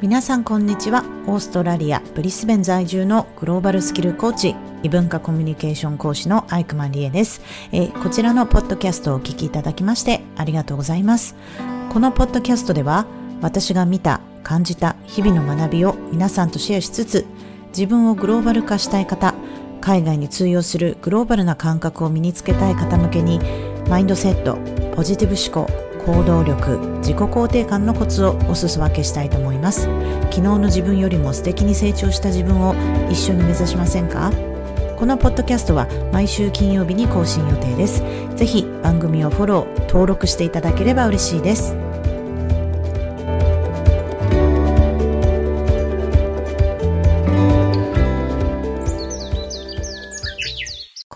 皆さんこんにちは。オーストラリアブリスベン在住のグローバルスキルコーチ異文化コミュニケーション講師のアイクマンリエです、えー、こちらのポッドキャストをお聞きいただきましてありがとうございます。このポッドキャストでは私が見た感じた日々の学びを皆さんとシェアしつつ自分をグローバル化したい方海外に通用するグローバルな感覚を身につけたい方向けにマインドセットポジティブ思考行動力自己肯定感のコツをお裾分けしたいと思います。昨日の自分よりも素敵に成長した自分を一緒に目指しませんか？このポッドキャストは毎週金曜日に更新予定です。ぜひ番組をフォロー登録していただければ嬉しいです。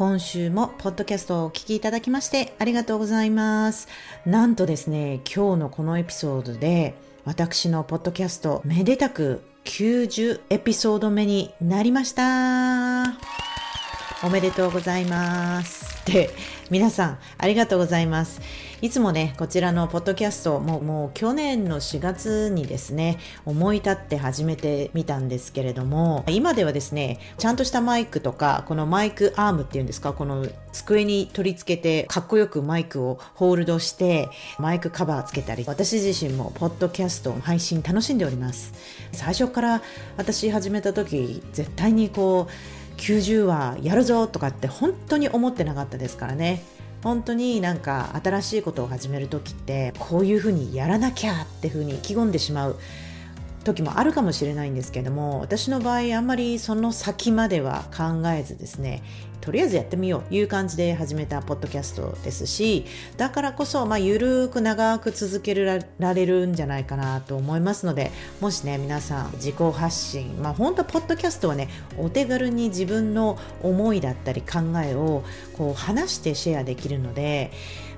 今週もポッドキャストをお聴きいただきましてありがとうございます。なんとですね、今日のこのエピソードで私のポッドキャストめでたく90エピソード目になりました。おめでとうございます。で、皆さんありがとうございます。いつもね、こちらのポッドキャストももう去年の4月にですね、思い立って始めてみたんですけれども、今ではですね、ちゃんとしたマイクとか、このマイクアームっていうんですか、この机に取り付けてかっこよくマイクをホールドして、マイクカバーつけたり、私自身もポッドキャストの配信楽しんでおります。最初から私始めた時、絶対にこう、90話やるぞとかって本当に思ってなかったですからね。本当になんか新しいことを始める時ってこういうふうにやらなきゃっていうふうに意気込んでしまう時もあるかもしれないんですけども私の場合あんまりその先までは考えずですねとりあえずやってみようという感じで始めたポッドキャストですしだからこそ、まあ、ゆるく長く続けられるんじゃないかなと思いますのでもしね皆さん自己発信まあ本当ポッドキャストはねお手軽に自分の思いだったり考えをこう話してシェアできるので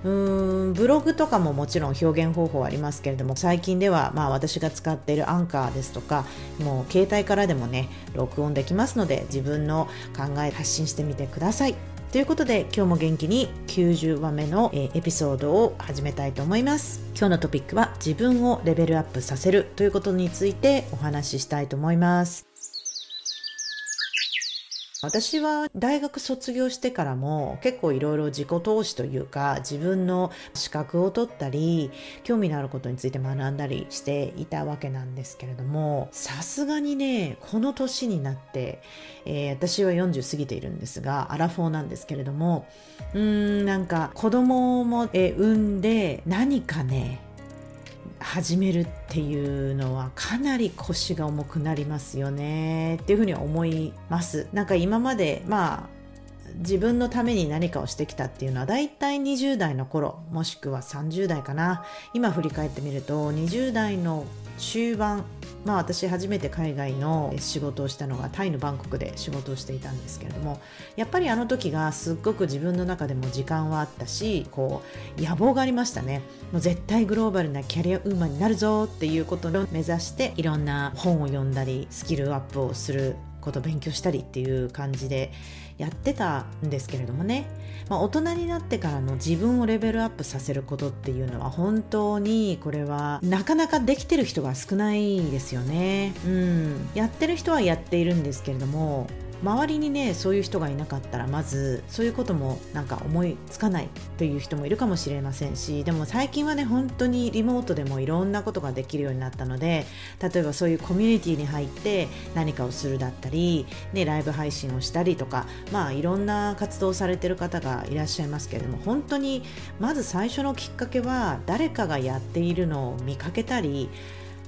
うーんブログとかももちろん表現方法ありますけれども最近ではまあ私が使っているアンカーですとかもう携帯からでもね録音できますので自分の考え発信してみてください。ということで今日も元気に90話目のエピソードを始めたいと思います今日のトピックは自分をレベルアップさせるということについてお話ししたいと思います私は大学卒業してからも結構いろいろ自己投資というか自分の資格を取ったり興味のあることについて学んだりしていたわけなんですけれどもさすがにねこの年になって、えー、私は40過ぎているんですがアラフォーなんですけれどもうーんなんか子供も、えー、産んで何かね始めるっていうのはかなり腰が重くなりますよね。っていうふうに思います。なんか今までまあ自分のために何かをしてきたっていうのはだいたい20代の頃もしくは30代かな。今振り返ってみると20代の中盤まあ私初めて海外の仕事をしたのがタイのバンコクで仕事をしていたんですけれどもやっぱりあの時がすっごく自分の中でも時間はあったしこう野望がありましたね。もう絶対グローバルなキャリアウーマンになるぞっていうことを目指していろんな本を読んだりスキルアップをすること勉強したりっていう感じでやってたんですけれどもね、まあ、大人になってからの自分をレベルアップさせることっていうのは本当にこれはなかなかできてる人が少ないですよね。うん、やってる人はやっているんですけれども周りにねそういう人がいなかったらまずそういうこともなんか思いつかないという人もいるかもしれませんしでも最近はね本当にリモートでもいろんなことができるようになったので例えばそういうコミュニティに入って何かをするだったり、ね、ライブ配信をしたりとかまあいろんな活動をされてる方がいらっしゃいますけれども本当にまず最初のきっかけは誰かがやっているのを見かけたり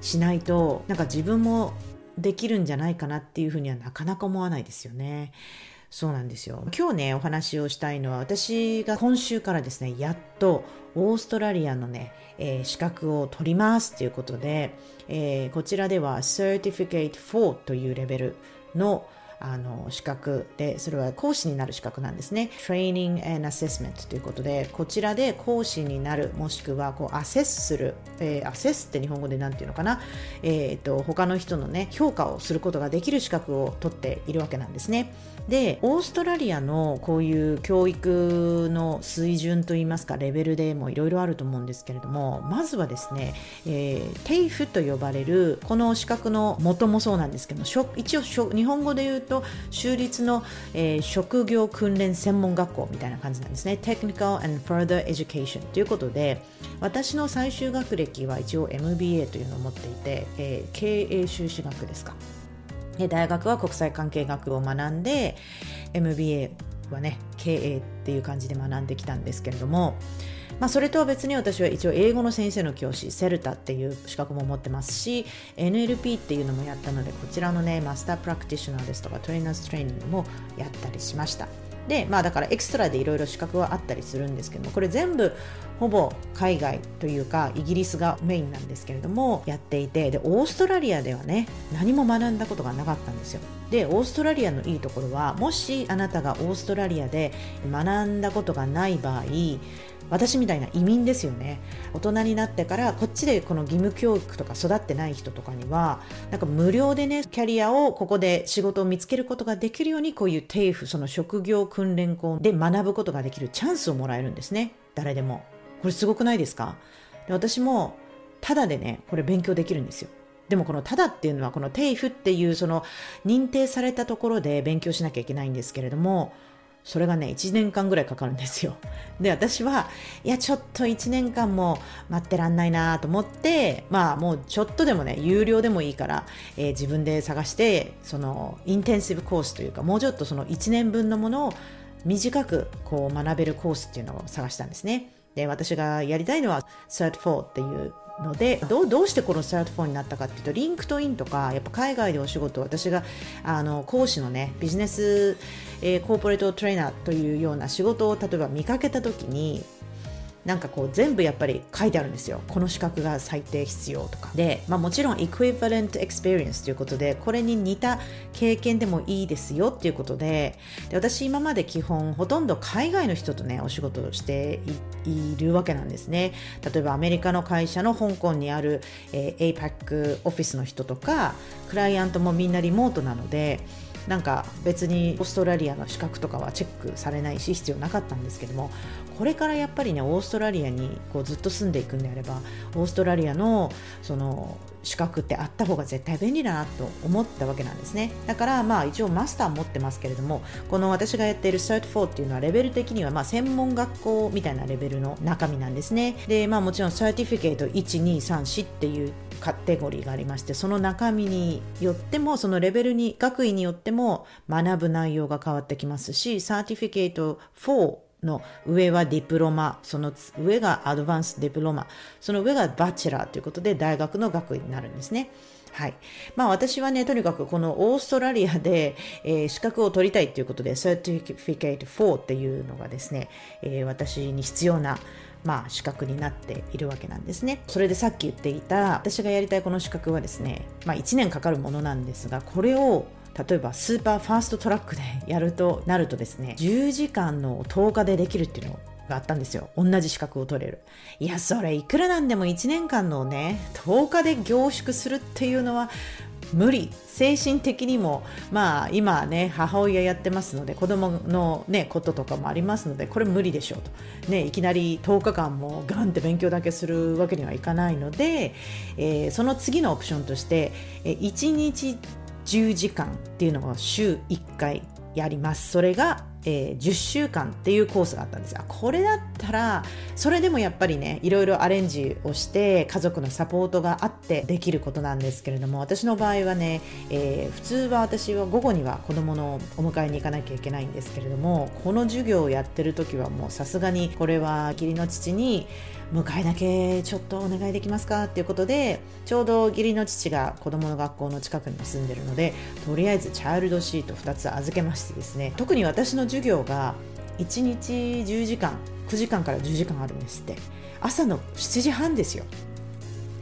しないとなんか自分もできるんじゃないかなっていうふうにはなかなか思わないですよね。そうなんですよ。今日ね、お話をしたいのは、私が今週からですね、やっとオーストラリアのね、えー、資格を取りますということで、えー、こちらでは Certificate 4というレベルのあの資格でそれは講師になる資格なんですね。Training and Assessment ということでこちらで講師になるもしくはこうアセスする、えー、アセスって日本語で何て言うのかな、えーと、他の人のね評価をすることができる資格を取っているわけなんですね。でオーストラリアのこういう教育の水準といいますかレベルでもいろいろあると思うんですけれどもまずはですね、えー、テイフと呼ばれるこの資格の元もそうなんですけども一応日本語で言うと州立の、えー、職業訓練専門学校みたいな感じなんですね。Technical and Further Education ということで私の最終学歴は一応 MBA というのを持っていて、えー、経営修士学ですか。大学は国際関係学を学んで MBA はね経営っていう感じで学んできたんですけれどもまあ、それとは別に私は一応英語の先生の教師 CELTA っていう資格も持ってますし NLP っていうのもやったのでこちらのね Master Practitioner ですとか Trainer's Training もやったりしました。でまあだからエクストラでいろいろ資格はあったりするんですけどもこれ全部ほぼ海外というかイギリスがメインなんですけれどもやっていてでオーストラリアではね何も学んだことがなかったんですよ。でオーストラリアのいいところはもしあなたがオーストラリアで学んだことがない場合私みたいな移民ですよね。大人になってからこっちでこの義務教育とか育ってない人とかにはなんか無料でねキャリアをここで仕事を見つけることができるようにこういうテイフその職業訓練校で学ぶことができるチャンスをもらえるんですね。誰でも。これすごくないですか？で私もただでねこれ勉強できるんですよ。でもこのただっていうのはこのテイフっていうその認定されたところで勉強しなきゃいけないんですけれどもそれがね、1年間ぐらいかかるんですよ。で、私は、いや、ちょっと1年間も待ってらんないなと思って、まあ、もうちょっとでもね、有料でもいいから、えー、自分で探して、その、 intensive course というか、もうちょっとその1年分のものを短くこう学べるコースっていうのを探したんですね。で、私がやりたいのは、 Cert 4 っていうのでどうどうしてこのスタートフォンになったかっていうと LinkedIn とかやっぱ海外でお仕事私があの講師のねビジネス、えー、コーポレートトレーナーというような仕事を例えば見かけた時になんかこう全部やっぱり書いてあるんですよ。この資格が最低必要とか。で、まあ、もちろん equivalent experience ということでこれに似た経験でもいいですよっていうことでで私今まで基本ほとんど海外の人とねお仕事をしているわけなんですね。例えばアメリカの会社の香港にある、えー、APAC オフィスの人とかクライアントもみんなリモートなのでなんか別にオーストラリアの資格とかはチェックされないし必要なかったんですけどもこれからやっぱりねオーストラリアにこうずっと住んでいくんであればオーストラリアのその資格ってあった方が絶対便利だなと思ったわけなんですね。だからまあ一応マスター持ってますけれどもこの私がやっている Cert4 っていうのはレベル的にはま専門学校みたいなレベルの中身なんですね。でまあもちろん Certificate 1234っていうカテゴリーがありましてその中身によってもそのレベルに学位によっても学ぶ内容が変わってきますし Certificate 4の上は diploma、その上が advanced diploma、その上が bachelor ということで大学の学位になるんですね。はい。まあ私はね、とにかくこのオーストラリアで、えー、資格を取りたいということで、Certificate 4っていうのがですね、えー、私に必要なまあ、資格になっているわけなんですね。それでさっき言っていた私がやりたいこの資格はですね、まあ、1年かかるものなんですがこれを例えばスーパーファーストトラックでやるとなるとですね10時間の10日でできるっていうのがあったんですよ。同じ資格を取れる。いや、それいくらなんでも1年間のね、10日で凝縮するっていうのは無理。精神的にもまあ今ね母親やってますので子供のねこととかもありますのでこれ無理でしょうと。ねいきなり10日間もガンって勉強だけするわけにはいかないので、えー、その次のオプションとして、え、1日10時間っていうのを週1回やります。それがえー、10週間っていうコースがあったんですがこれだったらそれでもやっぱりねいろいろアレンジをして家族のサポートがあってできることなんですけれども私の場合はね、えー、普通は私は午後には子どものお迎えに行かなきゃいけないんですけれどもこの授業をやってる時はもうさすがにこれは義理の父に迎えだけちょっとお願いできますか？っていうことでちょうど義理の父が子どもの学校の近くに住んでるのでとりあえずチャイルドシート2つ預けましてですね特に私の授業が1日10時間9時間から10時間あるんですって。朝の7時半ですよ。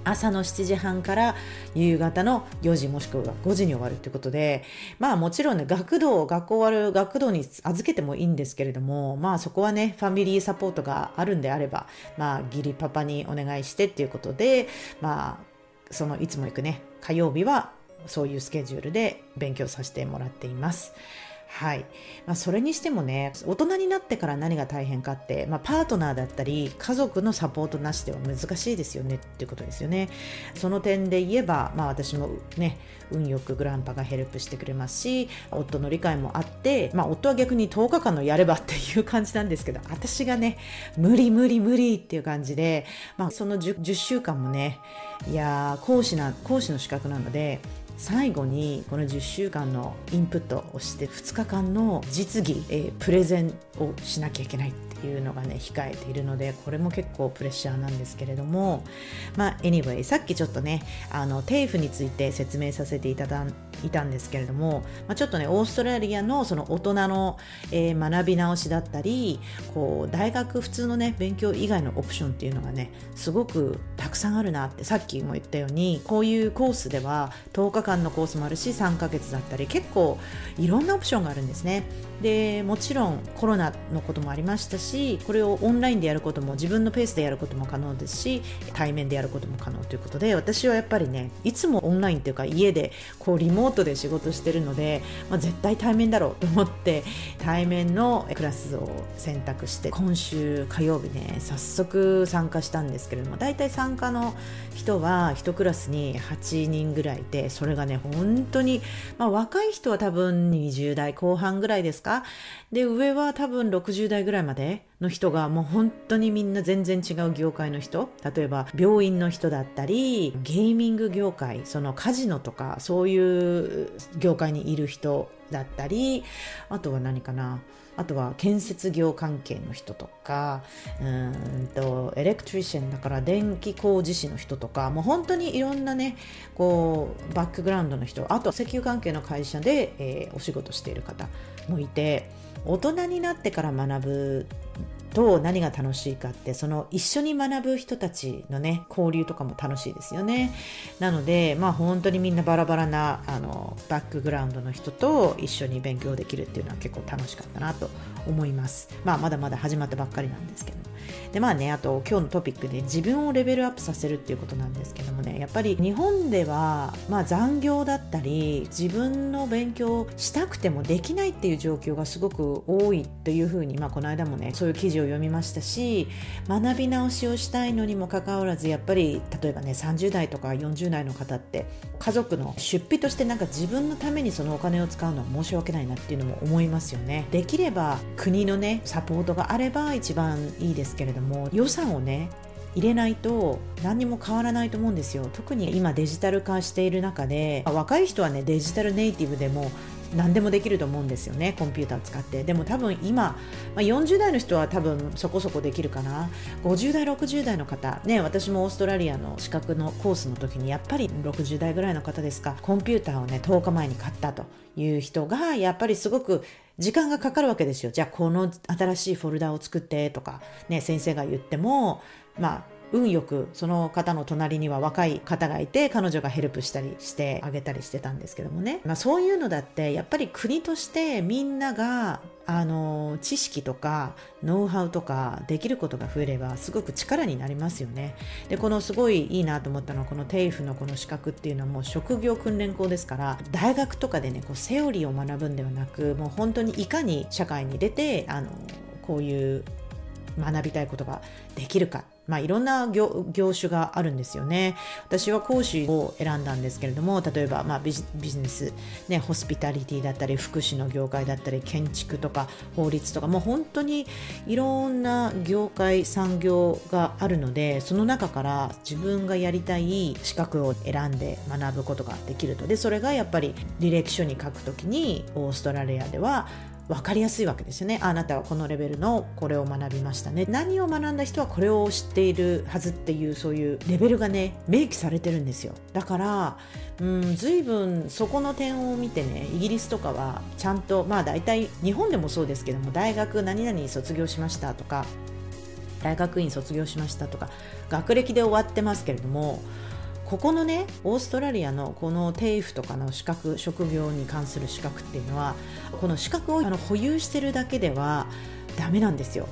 朝の7時半から夕方の4時もしくは5時に終わるということでまあもちろんね学童学校終わる学童に預けてもいいんですけれどもまあそこはねファミリーサポートがあるんであればまあ義理パパにお願いしてっていうことでまあそのいつも行くね火曜日はそういうスケジュールで勉強させてもらっています。はい。まあ、それにしてもね、大人になってから何が大変かって、まあ、パートナーだったり、家族のサポートなしでは難しいですよねっていうことですよね。その点で言えば、まあ、私もね、運よくグランパがヘルプしてくれますし、夫の理解もあって、まあ、夫は逆に10日間のやればっていう感じなんですけど、私がね、無理無理無理っていう感じで、まあ、その 10, 10週間もね、いや講師な、講師の資格なので、最後にこの10週間のインプットをして2日間の実技、えー、プレゼンをしなきゃいけないていうのがね控えているのでこれも結構プレッシャーなんですけれどもまあ anyway さっきちょっとねあのテイフについて説明させていただいたんですけれども、まあ、ちょっとねオーストラリアのその大人の、えー、学び直しだったりこう大学普通のね勉強以外のオプションっていうのがねすごくたくさんあるなってさっきも言ったようにこういうコースでは10日間のコースもあるし3ヶ月だったり結構いろんなオプションがあるんですね。でもちろんコロナのこともありましたしこれをオンラインでやることも自分のペースでやることも可能ですし対面でやることも可能ということで私はやっぱりねいつもオンラインというか家でこうリモートで仕事してるので、まあ、絶対対面だろうと思って対面のクラスを選択して今週火曜日ね早速参加したんですけれども大体参加の人は1クラスに8人ぐらいいてそれがね本当に、まあ、若い人は多分20代後半ぐらいですか？で上は多分60代ぐらいまでの人がもう本当にみんな全然違う業界の人。例えば病院の人だったりゲーミング業界そのカジノとかそういう業界にいる人だったりあとは何かな。あとは建設業関係の人とかうんとエレクトリシャンだから電気工事士の人とかもう本当にいろんなねこうバックグラウンドの人。あと石油関係の会社で、えー、お仕事している方もいて。大人になってから学ぶと何が楽しいかってその一緒に学ぶ人たちのね交流とかも楽しいですよね。なのでまあ本当にみんなバラバラなあのバックグラウンドの人と一緒に勉強できるっていうのは結構楽しかったなと思います。まあまだまだ始まったばっかりなんですけど。でまあねあと今日のトピックで自分をレベルアップさせるっていうことなんですけどもねやっぱり日本ではまあ残業だったり自分の勉強したくてもできないっていう状況がすごく多いというふうにまあこの間もねそういう記事を読みましたし学び直しをしたいのにもかかわらずやっぱり例えばね30代とか40代の方って家族の出費としてなんか自分のためにそのお金を使うのは申し訳ないなっていうのも思いますよね。できれば国のねサポートがあれば一番いいですけれども予算をね入れないと何にも変わらないと思うんですよ。特に今デジタル化している中で若い人はねデジタルネイティブでも何でもできると思うんですよねコンピューターを使って。でも多分今、まあ、40代の人は多分そこそこできるかな。50代60代の方。ね私もオーストラリアの資格のコースの時にやっぱり60代ぐらいの方ですか。コンピューターをね10日前に買ったという人がやっぱりすごく時間がかかるわけですよ。じゃあこの新しいフォルダを作ってとかね先生が言ってもまあ運よくその方の隣には若い方がいて彼女がヘルプしたりしてあげたりしてたんですけどもね、まあ、そういうのだってやっぱり国としてみんながあの知識とかノウハウとかできることが増えればすごく力になりますよね。でこのすごいいいなと思ったのはこのテイフのこの資格っていうのはもう職業訓練校ですから大学とかでねこうセオリーを学ぶんではなくもう本当にいかに社会に出てあのこういう学びたいことができるかまあ、いろんな業種があるんですよね。私は講師を選んだんですけれども、例えば、まあ、ビジネス、ね、ホスピタリティだったり、福祉の業界だったり、建築とか法律とか、もう本当にいろんな業界、産業があるので、その中から自分がやりたい資格を選んで学ぶことができると。で、それがやっぱり履歴書に書くときに、オーストラリアでは分かりやすいわけですよね。あなたはこのレベルのこれを学びましたね。何を学んだ人はこれを知っているはずっていうそういうレベルがね明記されてるんですよ。だからうん随分そこの点を見てねイギリスとかはちゃんとまあ大体日本でもそうですけども大学何々卒業しましたとか大学院卒業しましたとか学歴で終わってますけれどもここのねオーストラリアのこのテイフとかの資格職業に関する資格っていうのはこの資格をあの保有してるだけではダメなんですよ。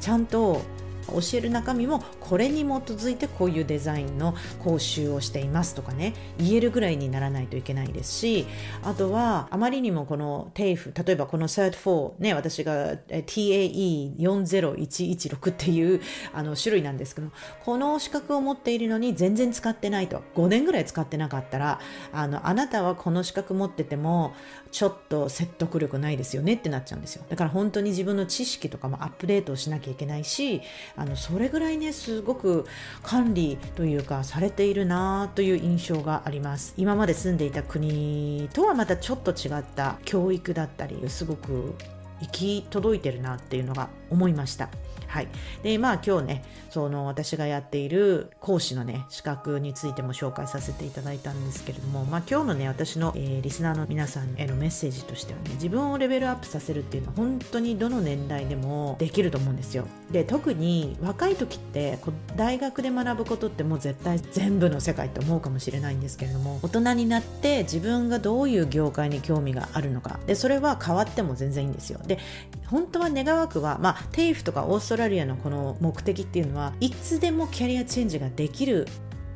ちゃんと教える中身もこれに基づいてこういうデザインの講習をしていますとかね言えるぐらいにならないといけないですしあとはあまりにもこの TAFE 例えばこの CERT4 ね私が TAE40116 っていうあの種類なんですけどこの資格を持っているのに全然使ってないと5年ぐらい使ってなかったらあのあなたはこの資格持っててもちょっと説得力ないですよねってなっちゃうんですよ。だから本当に自分の知識とかもアップデートをしなきゃいけないしあのそれぐらいねすごく管理というかされているなという印象があります。今まで住んでいた国とはまたちょっと違った教育だったりすごく行き届いてるなっていうのが思いました。はい。で、まあ今日ね、その私がやっている講師のね、資格についても紹介させていただいたんですけれども、まあ今日のね、私の、えー、リスナーの皆さんへのメッセージとしてはね、自分をレベルアップさせるっていうのは本当にどの年代でもできると思うんですよ。で、特に若い時って大学で学ぶことってもう絶対全部の世界って思うかもしれないんですけれども、大人になって自分がどういう業界に興味があるのか、で、それは変わっても全然いいんですよ。で、本当は願わくは、まあ、テイフとかオーストラリアのこの目的っていうのはいつでもキャリアチェンジができる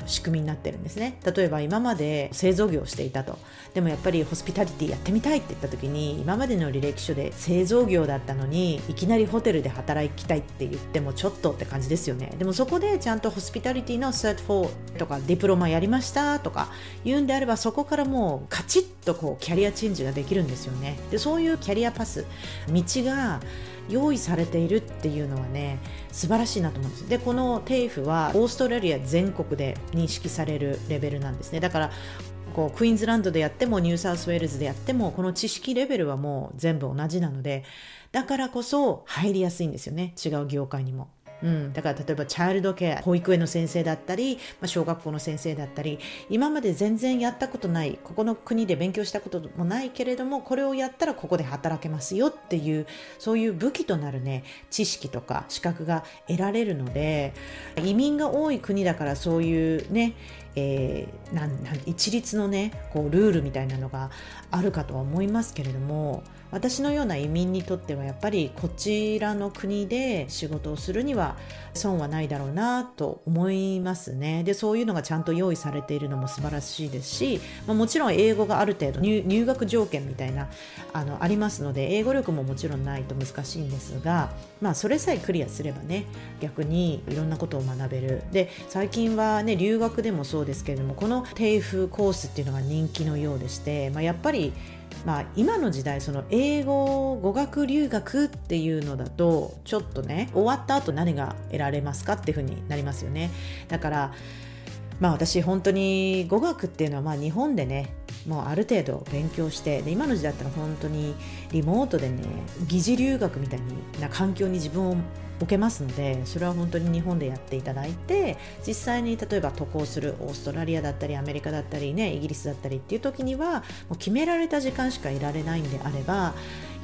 仕組みになってるんですね。例えば今まで製造業をしていたと。でもやっぱりホスピタリティやってみたいって言った時に今までの履歴書で製造業だったのにいきなりホテルで働きたいって言ってもちょっとって感じですよね。でもそこでちゃんとホスピタリティのセット4とかディプロマやりましたとか言うんであればそこからもうカチッとこうキャリアチェンジができるんですよね。でそういうキャリアパス道が用意されているっていうのはね素晴らしいなと思うんです。でこの TAFE はオーストラリア全国で認識されるレベルなんですね。だからこうクイーンズランドでやってもニューサウスウェールズでやってもこの知識レベルはもう全部同じなのでだからこそ入りやすいんですよね。違う業界にも。うん、だから例えばチャイルドケア保育園の先生だったり、まあ、小学校の先生だったり今まで全然やったことないここの国で勉強したこともないけれどもこれをやったらここで働けますよっていうそういう武器となるね知識とか資格が得られるので移民が多い国だからそういうねえー、なんなん一律のねこうルールみたいなのがあるかとは思いますけれども私のような移民にとってはやっぱりこちらの国で仕事をするには損はないだろうなと思いますね。でそういうのがちゃんと用意されているのも素晴らしいですし、まあ、もちろん英語がある程度入学条件みたいなあのありますので英語力ももちろんないと難しいんですが、まあ、それさえクリアすればね逆にいろんなことを学べる。で最近はね留学でもそうですけれどもこの定風コースっていうのが人気のようでして、まあ、やっぱりまあ、今の時代その英語語学留学っていうのだとちょっとね終わった後何が得られますかっていうふうになりますよね。だからまあ私本当に語学っていうのはまあ日本でねもうある程度勉強してで今の時代だったら本当にリモートでね疑似留学みたいな環境に自分を置けますのでそれは本当に日本でやっていただいて実際に例えば渡航するオーストラリアだったりアメリカだったりねイギリスだったりっていう時にはもう決められた時間しかいられないんであれば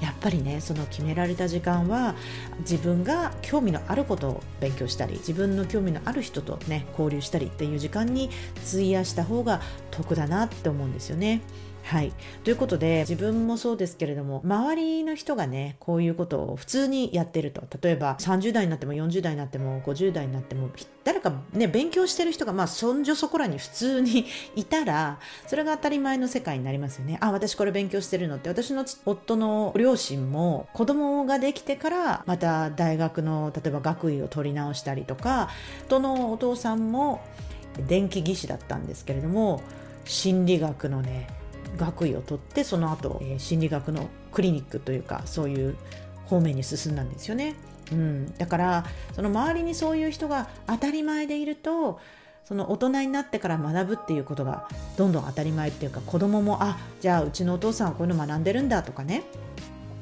やっぱりねその決められた時間は自分が興味のあることを勉強したり自分の興味のある人とね交流したりっていう時間に費やした方が得だなって思うんですよね。はい。ということで、自分もそうですけれども、周りの人がね、こういうことを普通にやってると。例えば、30代になっても40代になっても50代になっても、誰かね、勉強してる人が、まあ、そんじょそこらに普通にいたら、それが当たり前の世界になりますよね。あ、私これ勉強してるのって、私の夫の両親も、子供ができてから、また大学の、例えば学位を取り直したりとか、夫のお父さんも、電気技師だったんですけれども、心理学のね、学位を取ってその後、えー、心理学のクリニックというかそういう方面に進んだんですよね。うん、だからその周りにそういう人が当たり前でいるとその大人になってから学ぶっていうことがどんどん当たり前っていうか子供もあじゃあうちのお父さんはこういうの学んでるんだとかね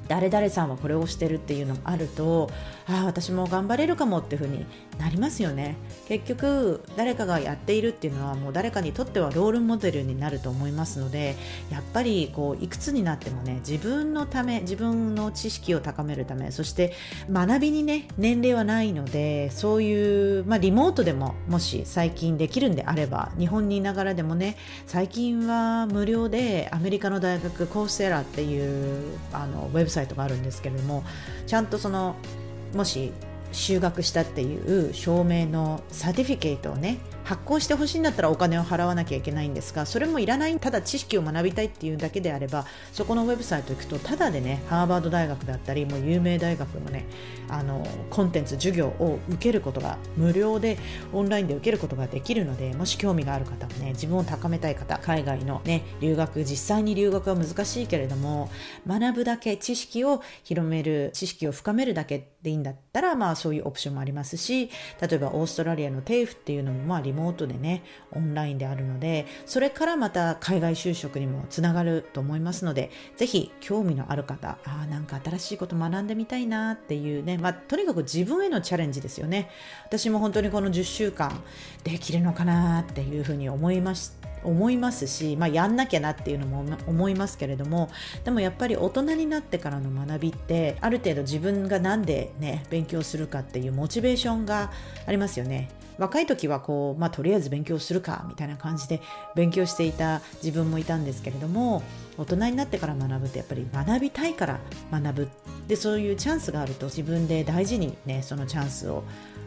誰々さんはこれをしてるっていうのがあるとああ私も頑張れるかもっていうふうになりますよね。結局誰かがやっているっていうのはもう誰かにとってはロールモデルになると思いますのでやっぱりこういくつになってもね自分のため自分の知識を高めるためそして学びにね年齢はないのでそういう、まあ、リモートでももし最近できるんであれば日本にいながらでもね最近は無料でアメリカの大学コーセラっていうあのウェブサイトがあるんですけれどもちゃんとそのもし就学したっていう証明のサーティフィケートをね発行してほしいんだったらお金を払わなきゃいけないんですがそれもいらないただ知識を学びたいっていうだけであればそこのウェブサイト行くとただでねハーバード大学だったりもう有名大学のねあのコンテンツ授業を受けることが無料でオンラインで受けることができるのでもし興味がある方もね自分を高めたい方海外のね留学実際に留学は難しいけれども学ぶだけ知識を広める知識を深めるだけでいいんだってたらまあそういうオプションもありますし例えばオーストラリアのテイフっていうのもまあリモートでねオンラインであるのでそれからまた海外就職にもつながると思いますのでぜひ興味のある方あなんか新しいこと学んでみたいなっていうね、まあ、とにかく自分へのチャレンジですよね。私も本当にこの10週間できるのかなっていうふうに思いました。思いますし、まあ、やんなきゃなっていうのも思いますけれどもでもやっぱり大人になってからの学びってある程度自分が何でね勉強するかっていうモチベーションがありますよね。若い時はこう、まあ、とりあえず勉強するかみたいな感じで勉強していた自分もいたんですけれども大人になってから学ぶってやっぱり学びたいから学ぶ。でそういうチャンスがあると自分で大事にねそのチャンスを、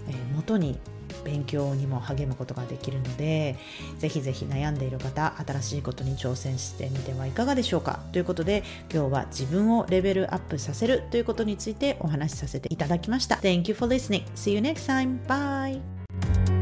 えー、元に勉強にも励むことができるのでぜひぜひ悩んでいる方新しいことに挑戦してみてはいかがでしょうかということで今日は自分をレベルアップさせるということについてお話しさせていただきました Thank you for listening. See you next time. Bye.